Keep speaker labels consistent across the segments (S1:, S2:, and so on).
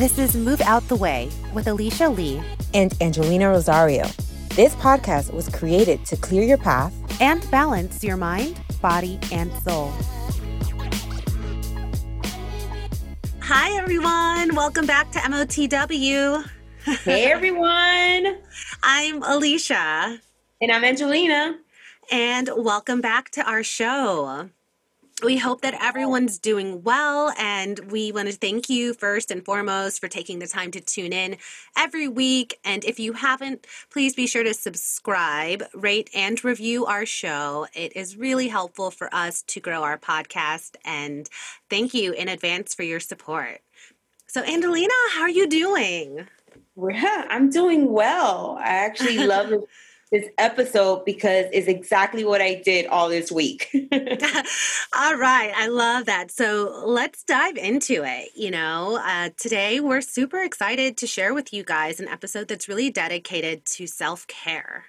S1: This is Move Out the Way with Alicia Lee
S2: and Angelina Rosario. This podcast was created to clear your path
S1: and balance your mind, body, and soul. Hi, everyone. Welcome back to MOTW.
S3: Hey, everyone.
S1: I'm Alicia.
S3: And I'm Angelina.
S1: And welcome back to our show. We hope that everyone's doing well, and we want to thank you first and foremost for taking the time to tune in every week. And if you haven't, please be sure to subscribe, rate, and review our show. It is really helpful for us to grow our podcast, and thank you in advance for your support. So, Angelina, how are you doing?
S3: Yeah, I'm doing well. I actually love this episode because it's exactly what I did all this week.
S1: all right. I love that. So let's dive into it. You know, uh, today we're super excited to share with you guys an episode that's really dedicated to self care.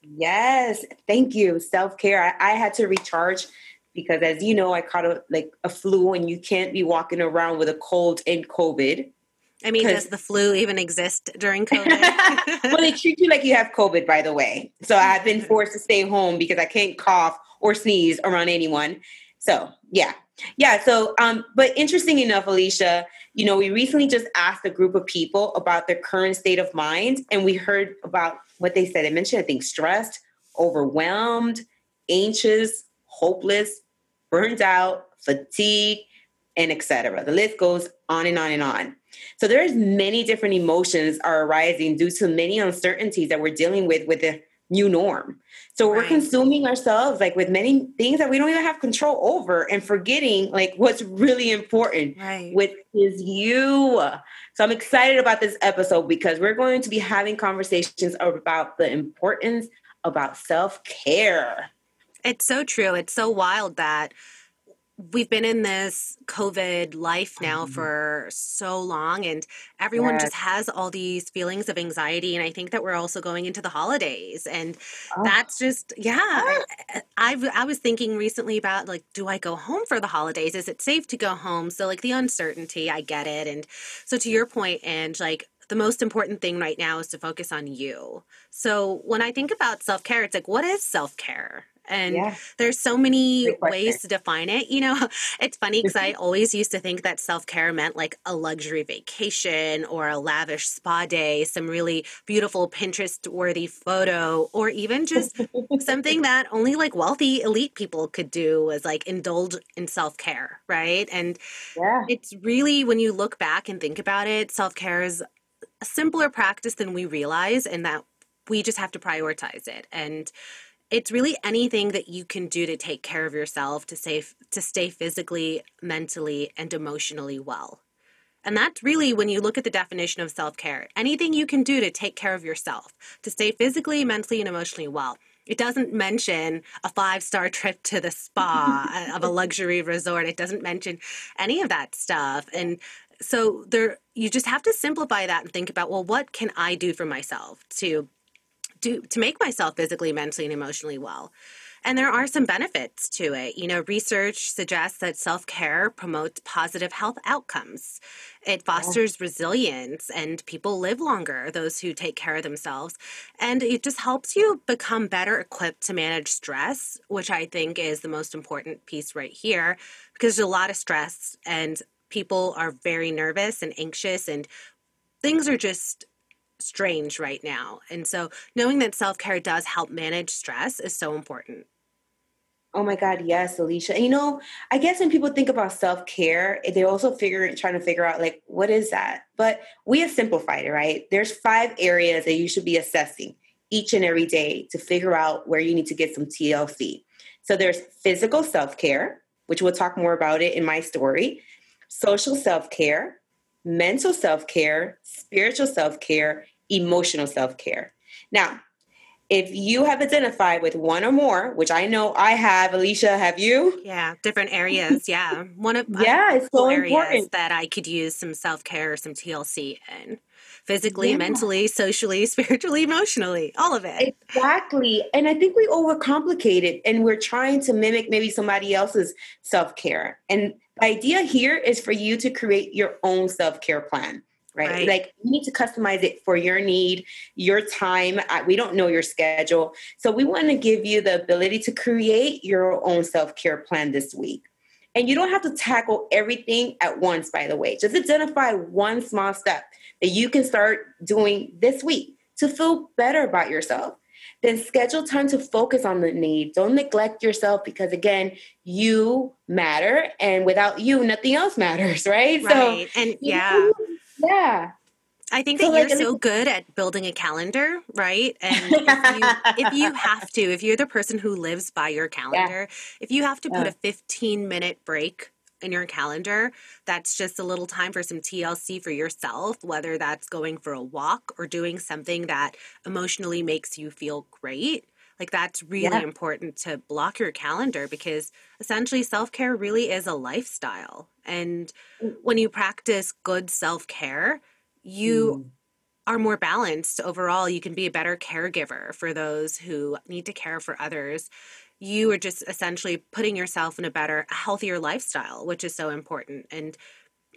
S3: Yes. Thank you. Self care. I, I had to recharge because as you know, I caught a, like a flu and you can't be walking around with a cold and COVID.
S1: I mean, does the flu even exist during COVID?
S3: well, they treat you like you have COVID, by the way. So I've been forced to stay home because I can't cough or sneeze around anyone. So yeah, yeah. So, um, but interesting enough, Alicia, you know, we recently just asked a group of people about their current state of mind, and we heard about what they said. I mentioned, I think, stressed, overwhelmed, anxious, hopeless, burned out, fatigue, and etc. The list goes on and on and on. So there's many different emotions are arising due to many uncertainties that we're dealing with with the new norm. So right. we're consuming ourselves like with many things that we don't even have control over and forgetting like what's really important, right. which is you. So I'm excited about this episode because we're going to be having conversations about the importance about self-care.
S1: It's so true. It's so wild that we've been in this COVID life now mm-hmm. for so long, and everyone yes. just has all these feelings of anxiety. And I think that we're also going into the holidays, and oh. that's just yeah. I, I was thinking recently about like, do I go home for the holidays? Is it safe to go home? So like the uncertainty, I get it. And so to your point, and like the most important thing right now is to focus on you. So when I think about self care, it's like, what is self care? And yeah. there's so many ways to define it. You know, it's funny because I mm-hmm. always used to think that self care meant like a luxury vacation or a lavish spa day, some really beautiful Pinterest worthy photo, or even just something that only like wealthy elite people could do was like indulge in self care, right? And yeah. it's really, when you look back and think about it, self care is a simpler practice than we realize, and that we just have to prioritize it. And it's really anything that you can do to take care of yourself to stay to stay physically, mentally, and emotionally well. And that's really when you look at the definition of self-care. Anything you can do to take care of yourself, to stay physically, mentally, and emotionally well. It doesn't mention a five-star trip to the spa uh, of a luxury resort. It doesn't mention any of that stuff. And so there you just have to simplify that and think about, well, what can I do for myself to do to make myself physically, mentally, and emotionally well. And there are some benefits to it. You know, research suggests that self care promotes positive health outcomes. It fosters resilience and people live longer, those who take care of themselves. And it just helps you become better equipped to manage stress, which I think is the most important piece right here, because there's a lot of stress and people are very nervous and anxious and things are just strange right now. And so knowing that self care does help manage stress is so important.
S3: Oh my God, yes, Alicia. And you know, I guess when people think about self care, eh, they're also figure trying to figure out like what is that. But we have simplified it, right? There's five areas that you should be assessing each and every day to figure out where you need to get some TLC. So there's physical self care, which we'll talk more about it in my story. Social self care, mental self care, spiritual self care, emotional self care. Now, if you have identified with one or more, which I know I have, Alicia, have you?
S1: Yeah, different areas. Yeah, one of
S3: yeah, it's so
S1: areas
S3: important.
S1: that I could use some self care, some TLC in physically, yeah. mentally, socially, spiritually, emotionally, all of it.
S3: Exactly. And I think we overcomplicate it and we're trying to mimic maybe somebody else's self care. And the idea here is for you to create your own self care plan, right? right? Like you need to customize it for your need, your time. We don't know your schedule. So we want to give you the ability to create your own self care plan this week. And you don't have to tackle everything at once, by the way. Just identify one small step that you can start doing this week to feel better about yourself. Then schedule time to focus on the need. Don't neglect yourself because, again, you matter. And without you, nothing else matters, right?
S1: Right. So, and yeah.
S3: Yeah.
S1: I think so that like, you're so good at building a calendar, right? And if you, if you, have to, if you're the person who lives by your calendar, yeah. if you have to put yeah. a 15 minute break in your calendar, that's just a little time for some TLC for yourself, whether that's going for a walk or doing something that emotionally makes you feel great. Like that's really yeah. important to block your calendar because essentially self care really is a lifestyle. And mm. when you practice good self care, you mm. are more balanced overall. You can be a better caregiver for those who need to care for others. You are just essentially putting yourself in a better, healthier lifestyle, which is so important. And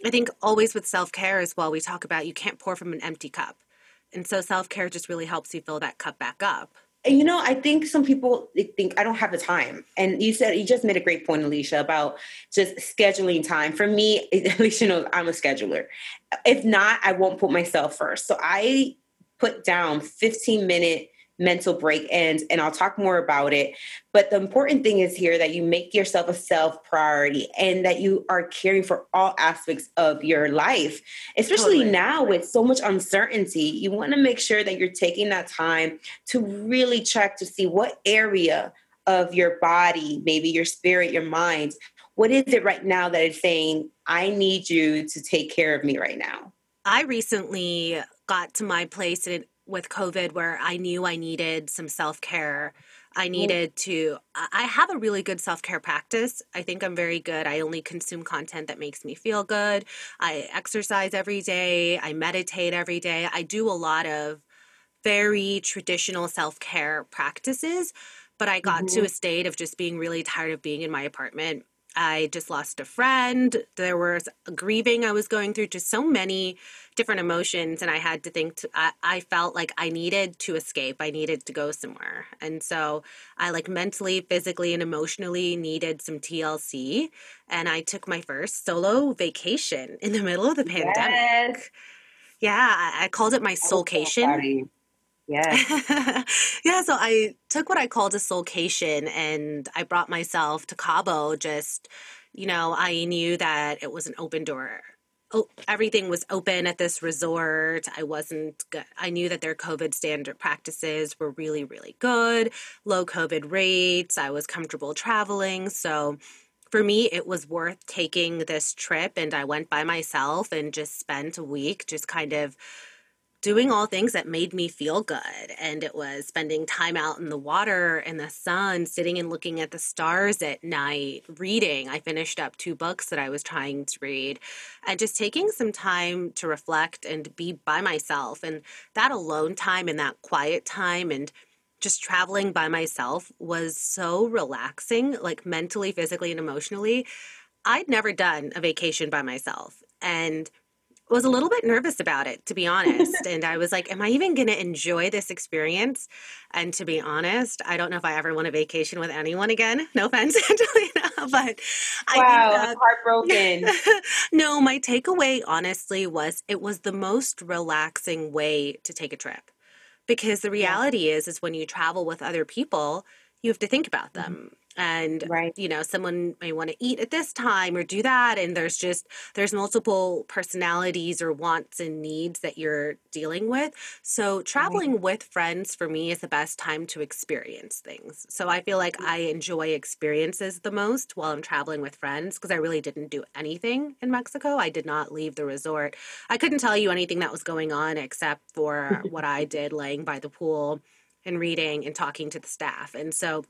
S1: I think always with self care as well, we talk about you can't pour from an empty cup. And so self care just really helps you fill that cup back up.
S3: And you know, I think some people think I don't have the time. And you said you just made a great point, Alicia, about just scheduling time. For me, Alicia knows I'm a scheduler. If not, I won't put myself first. So I put down 15 minute mental break ends and I'll talk more about it. But the important thing is here that you make yourself a self priority and that you are caring for all aspects of your life, especially totally. now with so much uncertainty. You want to make sure that you're taking that time to really check to see what area of your body, maybe your spirit, your mind, what is it right now that is saying, I need you to take care of me right now?
S1: I recently got to my place in with COVID where I knew I needed some self care. I needed to, I have a really good self care practice. I think I'm very good. I only consume content that makes me feel good. I exercise every day. I meditate every day. I do a lot of very traditional self care practices. But I got mm-hmm. to a state of just being really tired of being in my apartment I just lost a friend. There was grieving I was going through, just so many different emotions. And I had to think, to, I, I felt like I needed to escape. I needed to go somewhere. And so I like mentally, physically, and emotionally needed some TLC. And I took my first solo vacation in the middle of the pandemic. Yes. Yeah, I, I called it my soulcation.
S3: Yeah.
S1: yeah. So I took what I called a soulcation and I brought myself to Cabo. Just, you know, I knew that it was an open door. Oh, everything was open at this resort. I wasn't good. I knew that their COVID standard practices were really, really good, low COVID rates. I was comfortable traveling. So for me, it was worth taking this trip. And I went by myself and just spent a week just kind of doing all things that made me feel good. And it was spending time out in the water and the sun, sitting and looking at the stars at night, reading. I finished up two books that I was trying to read, and just taking some time to reflect and be by myself. And that alone time and that quiet time and just traveling by myself was so relaxing, like mentally, physically, and emotionally. I'd never done a vacation by myself. And was a little bit nervous about it, to be honest. and I was like, am I even going to enjoy this experience? And to be honest, I don't know if I ever want a vacation with anyone again. No offense, Angelina, but
S3: I wow, that, heartbroken.
S1: no, my takeaway honestly was it was the most relaxing way to take a trip. Because the reality yeah. is is when you travel with other people, you have to think about mm-hmm. them. Mm-hmm and right. you know someone may want to eat at this time or do that and there's just there's multiple personalities or wants and needs that you're dealing with. So traveling right. with friends for me is the best time to experience things. So i feel like i enjoy experiences the most while i'm traveling with friends because i really didn't do anything in mexico. I did not leave the resort. I couldn't tell you anything that was going on except for what i did laying by the pool and reading and talking to the staff. And so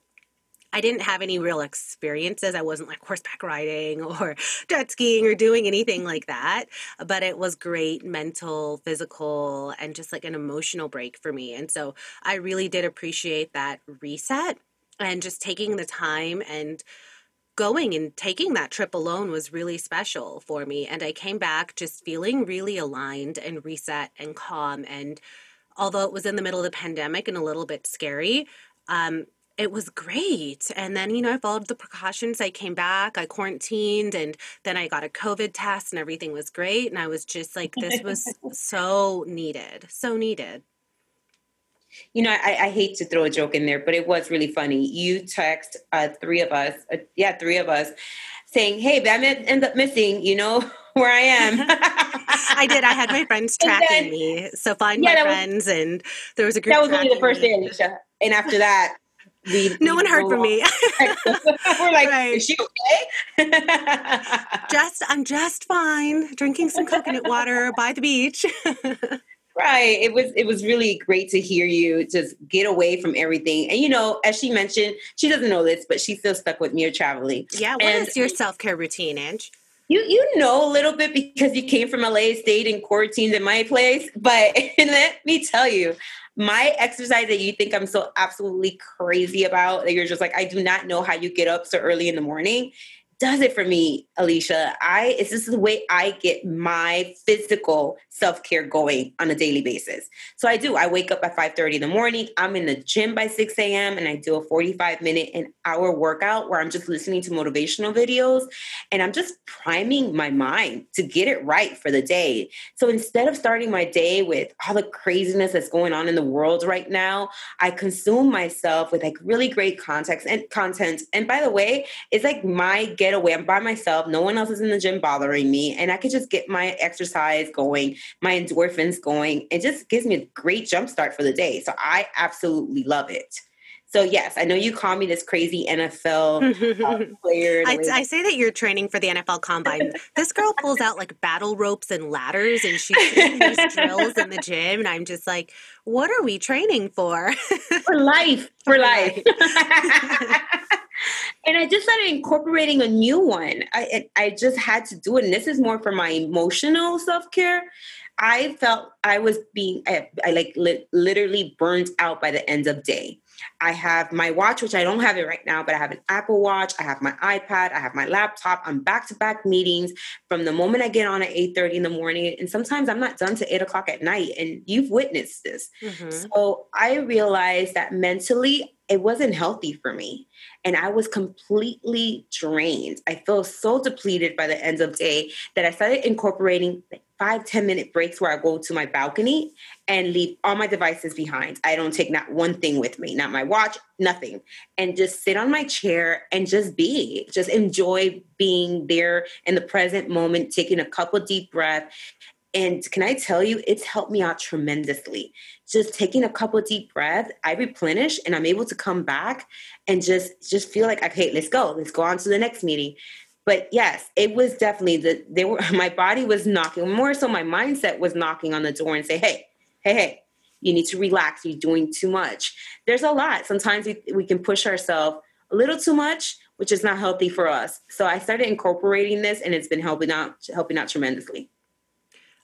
S1: I didn't have any real experiences. I wasn't like horseback riding or jet skiing or doing anything like that. But it was great mental, physical, and just like an emotional break for me. And so I really did appreciate that reset and just taking the time and going and taking that trip alone was really special for me. And I came back just feeling really aligned and reset and calm. And although it was in the middle of the pandemic and a little bit scary, um, it was great. And then, you know, I followed the precautions. I came back, I quarantined, and then I got a COVID test, and everything was great. And I was just like, this was so needed, so needed.
S3: You know, I, I, hate to throw a joke in there, but it was really funny. You text uh, three of us, uh, yeah, three of us, saying, "Hey, I end up missing. You know where I am."
S1: I did. I had my friends tracking then, me, so find yeah, my friends, was, and there was a group.
S3: That was only the first day, Alicia, and after that.
S1: We, no one heard from me.
S3: We're like, right. is she okay?
S1: just, I'm just fine. Drinking some coconut water by the beach.
S3: Right. It was it was really great to hear you just get away from everything. And you know, as she mentioned, she doesn't know this, but she's still stuck with mere traveling.
S1: Yeah. What and is your self care routine, Ange?
S3: You you know a little bit because you came from LA, stayed in quarantine in my place. But let me tell you, my exercise that you think I'm so absolutely crazy about, that you're just like, I do not know how you get up so early in the morning does it for me, Alicia. I it's just the way I get my physical self-care going on a daily basis. So I do. I wake up at 5 30 in the morning. I'm in the gym by 6 a.m. and I do a 45 minute an hour workout where I'm just listening to motivational videos and I'm just priming my mind to get it right for the day. So instead of starting my day with all the craziness that's going on in the world right now, I consume myself with like really great context and content. And by the way, it's like my get away. I'm by myself. No one else is in the gym bothering me. And I could just get my exercise going, my endorphins going. It just gives me a great jump start for the day. So I absolutely love it. So yes, I know you call me this crazy NFL uh, player.
S1: I, I, say that you're training for the NFL Combine. this girl pulls out like battle ropes and ladders, and she's doing these drills in the gym, and I'm just like, what are we training for?
S3: for life, for life. and I just started incorporating a new one. I I just had to do it, and this is more for my emotional self care. I felt I was being I, I like li- literally burnt out by the end of day. I have my watch, which I don't have it right now, but I have an Apple Watch. I have my iPad. I have my laptop. I'm back to back meetings from the moment I get on at eight thirty in the morning, and sometimes I'm not done to eight o'clock at night. And you've witnessed this. Mm-hmm. So I realized that mentally it wasn't healthy for me and I was completely drained. I feel so depleted by the end of day that I started incorporating five ten minute breaks where I go to my balcony and leave all my devices behind. I don't take not one thing with me, not my watch, nothing. And just sit on my chair and just be, just enjoy being there in the present moment, taking a couple deep breaths and can I tell you, it's helped me out tremendously. Just taking a couple deep breaths, I replenish and I'm able to come back and just just feel like, okay, let's go. Let's go on to the next meeting. But yes, it was definitely that they were my body was knocking, more so my mindset was knocking on the door and say, hey, hey, hey, you need to relax. You're doing too much. There's a lot. Sometimes we, we can push ourselves a little too much, which is not healthy for us. So I started incorporating this and it's been helping out helping out tremendously.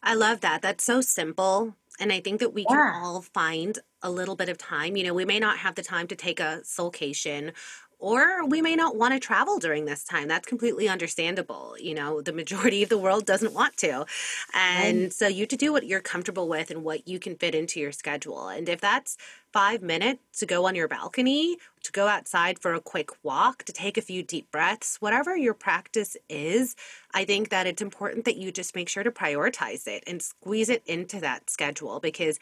S1: I love that. That's so simple. And I think that we yeah. can all find a little bit of time. You know, we may not have the time to take a soulcation or we may not want to travel during this time. That's completely understandable. You know, the majority of the world doesn't want to. And right. so you to do what you're comfortable with and what you can fit into your schedule. And if that's five minutes to go on your balcony, to go outside for a quick walk, to take a few deep breaths, whatever your practice is, I think that it's important that you just make sure to prioritize it and squeeze it into that schedule because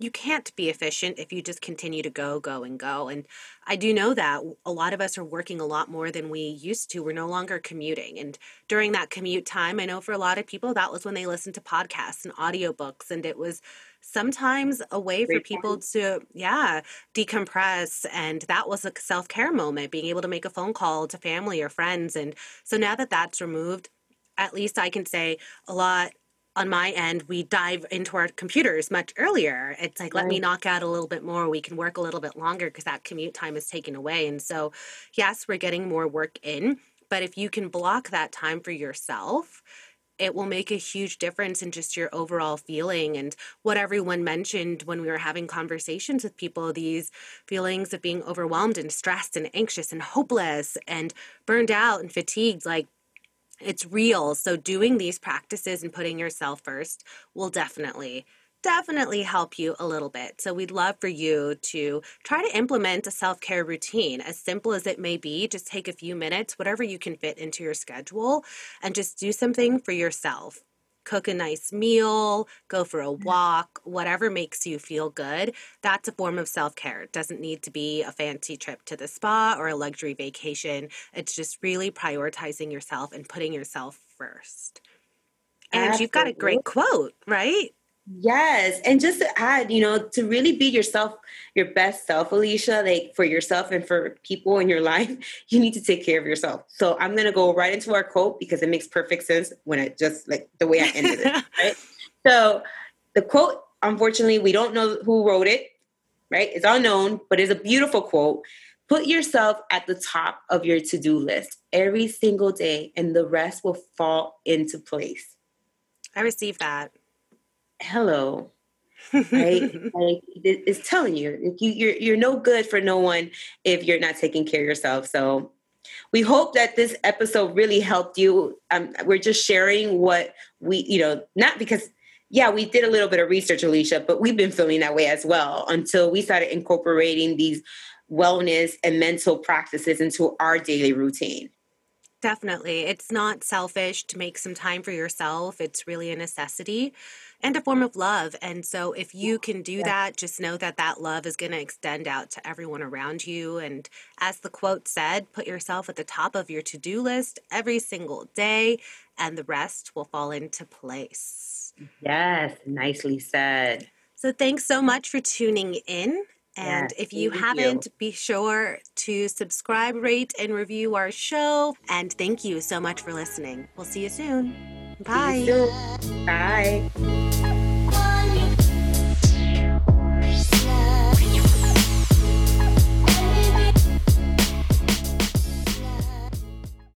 S1: you can't be efficient if you just continue to go, go, and go. And I do know that a lot of us are working a lot more than we used to. We're no longer commuting. And during that commute time, I know for a lot of people, that was when they listened to podcasts and audiobooks. And it was sometimes a way for people to, yeah, decompress. And that was a self care moment, being able to make a phone call to family or friends. And so now that that's removed, at least I can say a lot on my end, we dive into our computers much earlier. It's like, right. let me knock out a little bit more. We can work a little bit longer because that commute time is taken away. And so, yes, we're getting more work in. But if you can block that time for yourself, it will make a huge difference in just your overall feeling and what everyone mentioned when we were having conversations with people these feelings of being overwhelmed and stressed and anxious and hopeless and burned out and fatigued like it's real so doing these practices and putting yourself first will definitely definitely help you a little bit. So we'd love for you to try to implement a self care routine, as simple as it may be. Just take a few minutes, whatever you can fit into your schedule, and just do something for yourself. Cook a nice meal, go for a mm. walk, whatever makes you feel good. That's a form of self care. It doesn't need to be a fancy trip to the spa or a luxury vacation. It's just really prioritizing yourself and putting yourself first. And Absolutely. you've got a great quote, right?
S3: Yes. And just to add, you know, to really be yourself, your best self, Alicia, like for yourself and for people in your life, you need to take care of yourself. So I'm going to go right into our quote because it makes perfect sense when it just like the way I ended it. Right. So the quote, unfortunately, we don't know who wrote it, right? It's unknown, but it's a beautiful quote. Put yourself at the top of your to do list every single day, and the rest will fall into place.
S1: I received that
S3: hello. Right? Like it's telling you you you're, you're no good for no one if you're not taking care of yourself. So we hope that this episode really helped you. Um, we're just sharing what we you know not because yeah we did a little bit of research alicia but we've been feeling that way as well until we started incorporating these wellness and mental practices into our daily routine.
S1: Definitely. It's not selfish to make some time for yourself. It's really a necessity and a form of love. And so, if you can do that, just know that that love is going to extend out to everyone around you. And as the quote said, put yourself at the top of your to do list every single day, and the rest will fall into place.
S3: Yes, nicely said.
S1: So, thanks so much for tuning in. And yes, if you haven't, you. be sure to subscribe, rate, and review our show. And thank you so much for listening. We'll see you soon. Bye.
S3: Bye.